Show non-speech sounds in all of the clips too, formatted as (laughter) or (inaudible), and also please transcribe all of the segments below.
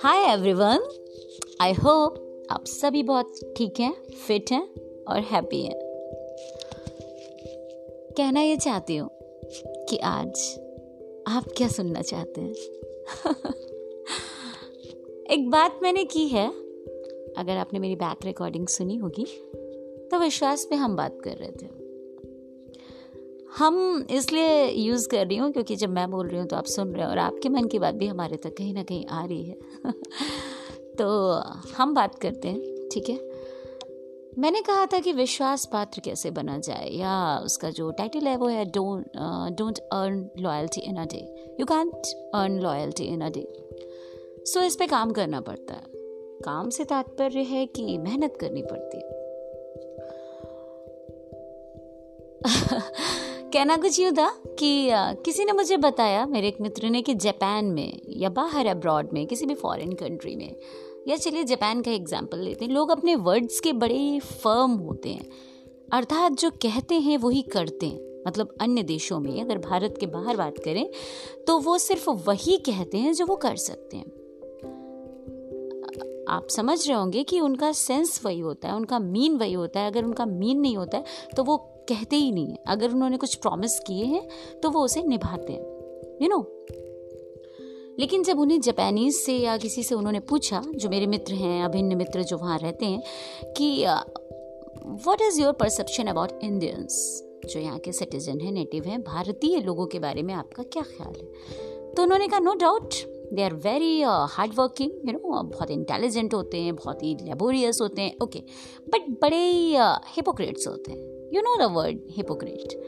Hi everyone I hope आप सभी बहुत ठीक हैं फिट हैं और हैप्पी हैं। कहना ये चाहती हूँ कि आज आप क्या सुनना चाहते हैं? (laughs) एक बात मैंने की है। अगर आपने मेरी बैक रिकॉर्डिंग सुनी होगी तो विश्वास पे हम बात कर रहे थे। हम इसलिए यूज़ कर रही हूँ क्योंकि जब मैं बोल रही हूँ तो आप सुन रहे हो और आपके मन की बात भी हमारे तक कहीं ना कहीं आ रही है। (laughs) तो हम बात करते हैं, ठीक है? मैंने कहा था कि विश्वास पात्र कैसे बना जाए या उसका जो टाइटल है वो है don't don't earn loyalty in a day you can't earn loyalty in a day so इस पे काम करना पड़ता है। काम से तात्पर्य है कि मेहनत करनी पड़ती है। (laughs) कहना कुछ यूँ था कि किसी ने मुझे बताया, मेरे एक मित्र ने, कि जापान में, या बाहर अब्रॉड में, किसी भी फॉरेन कंट्री में, या चलिए जापान का एग्ज़ाम्पल लेते हैं, लोग अपने वर्ड्स के बड़े फर्म होते हैं, अर्थात जो कहते हैं, वही करते हैं मतलब अन्य देशों में, अगर भारत के बाहर बात करें तो वो सिर्फ़ वही कहते हैं, जो वो कर सकते हैं। आप समझ रहे होंगे कि उनका सेंस वही होता है, उनका मीन वही होता है, अगर उनका मीन नहीं होता है तो वो कहते ही नहीं है। अगर उन्होंने कुछ प्रॉमिस किए हैं तो वो उसे निभाते हैं। यू नो लेकिन जब उन्हें जापानीज से या किसी से उन्होंने पूछा जो मेरे मित्र हैं अभिन्न मित्र जो वहाँ रहते हैं कि what is your perception about Indians जो यहाँ के सिटीजन हैं नेटिव हैं भारतीय लोगों के बारे में आपका क्या ख्याल है? तो उन्होंने कहा no doubt they are very hard working you know बहुत इंटेलिजेंट होते हैं बहुत ही लेबोरियस होते हैं ओके okay. बट बड़े हिपोक्रेट्स uh, होते हैं। You know the word hypocrite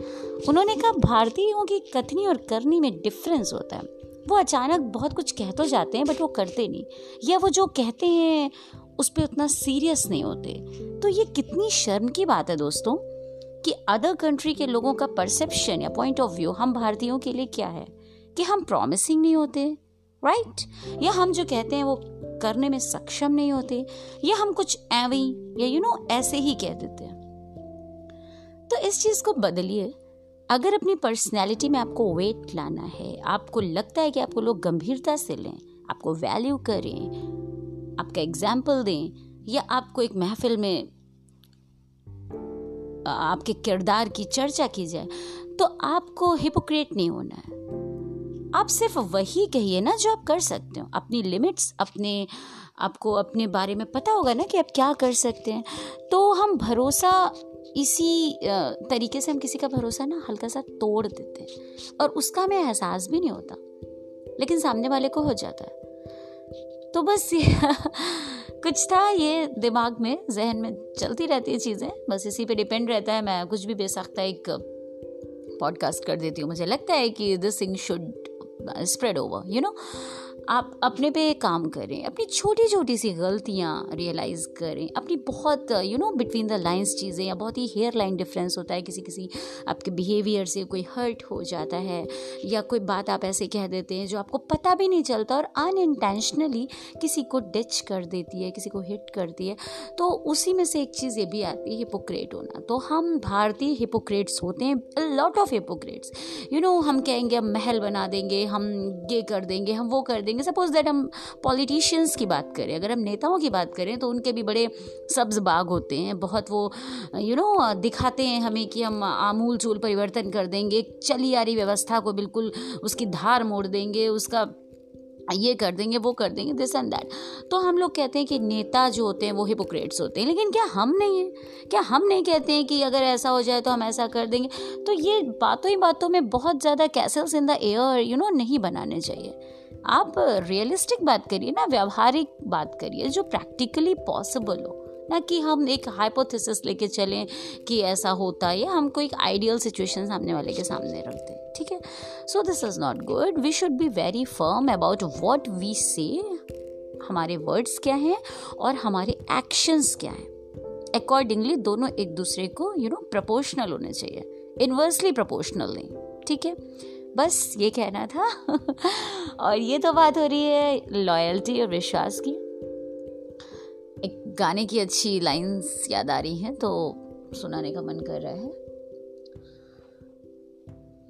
उन्होंने कहा भारतीयों की कथनी और करनी में डिफरेंस होता है। वो अचानक बहुत कुछ कह तो जाते हैं बट वो करते नहीं। या वो जो कहते हैं उस पर उतना सीरियस नहीं होते। तो ये कितनी शर्म की बात है दोस्तों कि अदर कंट्री के लोगों का परसेप्शन या पॉइंट ऑफ़ व्यू हम भारतीयों के लिए क्या है? कि हम प्रॉमिसिंग नहीं होते राइट right? या हम जो कहते हैं वो करने में सक्षम नहीं होते। या हम कुछ एवं या यू you नो know, ऐसे ही कह देते हैं। तो इस चीज़ को बदलिए। अगर अपनी पर्सनैलिटी में आपको वेट लाना है, आपको लगता है कि आपको लोग गंभीरता से लें, आपको वैल्यू करें, आपका एग्ज़ाम्पल दें, या आपको एक महफिल में आपके किरदार की चर्चा की जाए तो आपको हिपोक्रेट नहीं होना है। आप सिर्फ़ वही कहिए ना जो आप कर सकते हो। अपनी लिमिट्स अपने, आपको अपने बारे में पता होगा ना कि आप क्या कर सकते हैं। तो हम भरोसा इसी तरीके से हम किसी का भरोसा ना हल्का सा तोड़ देते हैं। और उसका हमें एहसास भी नहीं होता, लेकिन सामने वाले को हो जाता है। तो बस (laughs) कुछ था ये दिमाग में, जहन में चलती रहती है चीज़ें, बस इसी पे डिपेंड रहता है। मैं कुछ भी बेसख्ता एक पॉडकास्ट कर देती हूँ। मुझे लगता है कि this thing should spread over you know आप अपने पे काम करें, अपनी छोटी छोटी सी गलतियाँ रियलाइज़ करें, अपनी बहुत you know between the lines चीज़ें या बहुत ही हेयर लाइन डिफरेंस होता है किसी किसी आपके बिहेवियर से कोई हर्ट हो जाता है या कोई बात आप ऐसे कह देते हैं जो आपको पता भी नहीं चलता और अनइंटेंशनली किसी को डिच कर देती है, किसी को हिट करती है तो उसी में से एक चीज़ ये भी आती है हिपोक्रेट होना। तो हम भारतीय हिपोक्रेट्स होते हैं lot of hypocrites you know हम कहेंगे, हम महल बना देंगे, हम ये कर देंगे, हम वो कर देंगे। सपोज़ दैट हम पॉलिटिशियंस की बात करें अगर हम नेताओं की बात करें तो उनके भी बड़े सब्ज बाग होते हैं। बहुत वो यू you नो know, दिखाते हैं हमें कि हम आमूल चूल परिवर्तन कर देंगे चली आ रही व्यवस्था को बिल्कुल उसकी धार मोड़ देंगे उसका ये कर देंगे वो कर देंगे दिस एंड दैट तो हम लोग कहते हैं कि नेता जो होते हैं वो हिपोक्रेट्स होते हैं लेकिन क्या हम नहीं हैं? क्या हम नहीं कहते हैं कि अगर ऐसा हो जाए तो हम ऐसा कर देंगे? तो ये बातों ही बातों में बहुत ज़्यादा castles in the air you know नहीं बनाने चाहिए। आप रियलिस्टिक बात करिए ना, व्यवहारिक बात करिए, जो प्रैक्टिकली पॉसिबल हो। ना कि हम एक हाइपोथेसिस लेके चलें कि ऐसा होता है, या हमको एक आइडियल सिचुएशन सामने वाले के सामने रख दें ठीक है? So this is not good we should be very firm about what we say हमारे वर्ड्स क्या हैं और हमारे एक्शंस क्या हैं। अकॉर्डिंगली दोनों एक दूसरे को यू नो प्रपोर्शनल होने चाहिए। इन्वर्सली प्रपोर्शनल नहीं, ठीक है? बस ये कहना था। और ये तो बात हो रही है लॉयल्टी और विश्वास की। एक गाने की अच्छी लाइंस याद आ रही हैं तो सुनाने का मन कर रहा है।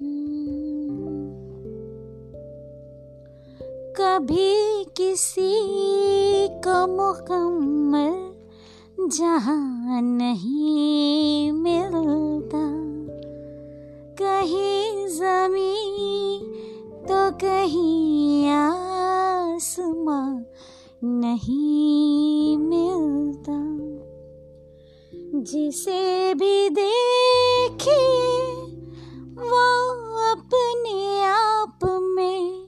हम्म। कभी किसी को मुकम्मल जहा नहीं जिसे भी देखिए वो अपने आप में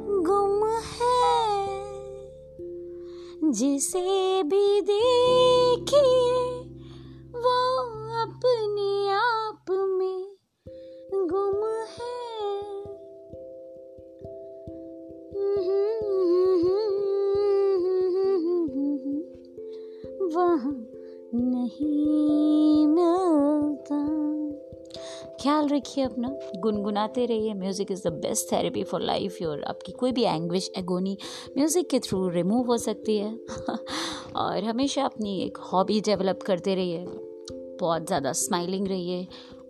गुम है। जिसे भी देखिए नहीं मिलता। ख्याल रखिए अपना, गुनगुनाते रहिए। Music is the best therapy for life your आपकी कोई भी एंग्विश एगोनी म्यूज़िक के थ्रू रिमूव हो सकती है। (laughs) और हमेशा अपनी एक हॉबी डेवलप करते रहिए। बहुत ज़्यादा स्माइलिंग रहिए।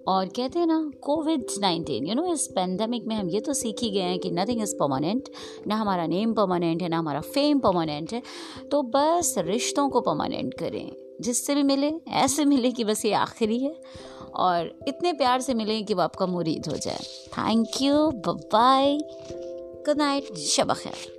और कहते हैं ना कोविड नाइन्टीन यू नो इस पेंडेमिक में हम ये तो सीख ही गए हैं कि नथिंग इज़ परमानेंट ना हमारा नेम परमानेंट है, ना हमारा फेम परमानेंट है। तो बस रिश्तों को परमानेंट करें। जिससे भी मिले, ऐसे मिले कि बस ये आखिरी है। और इतने प्यार से मिलें कि वो आपका मुरीद हो जाए। Thank you bye good night शब खैर।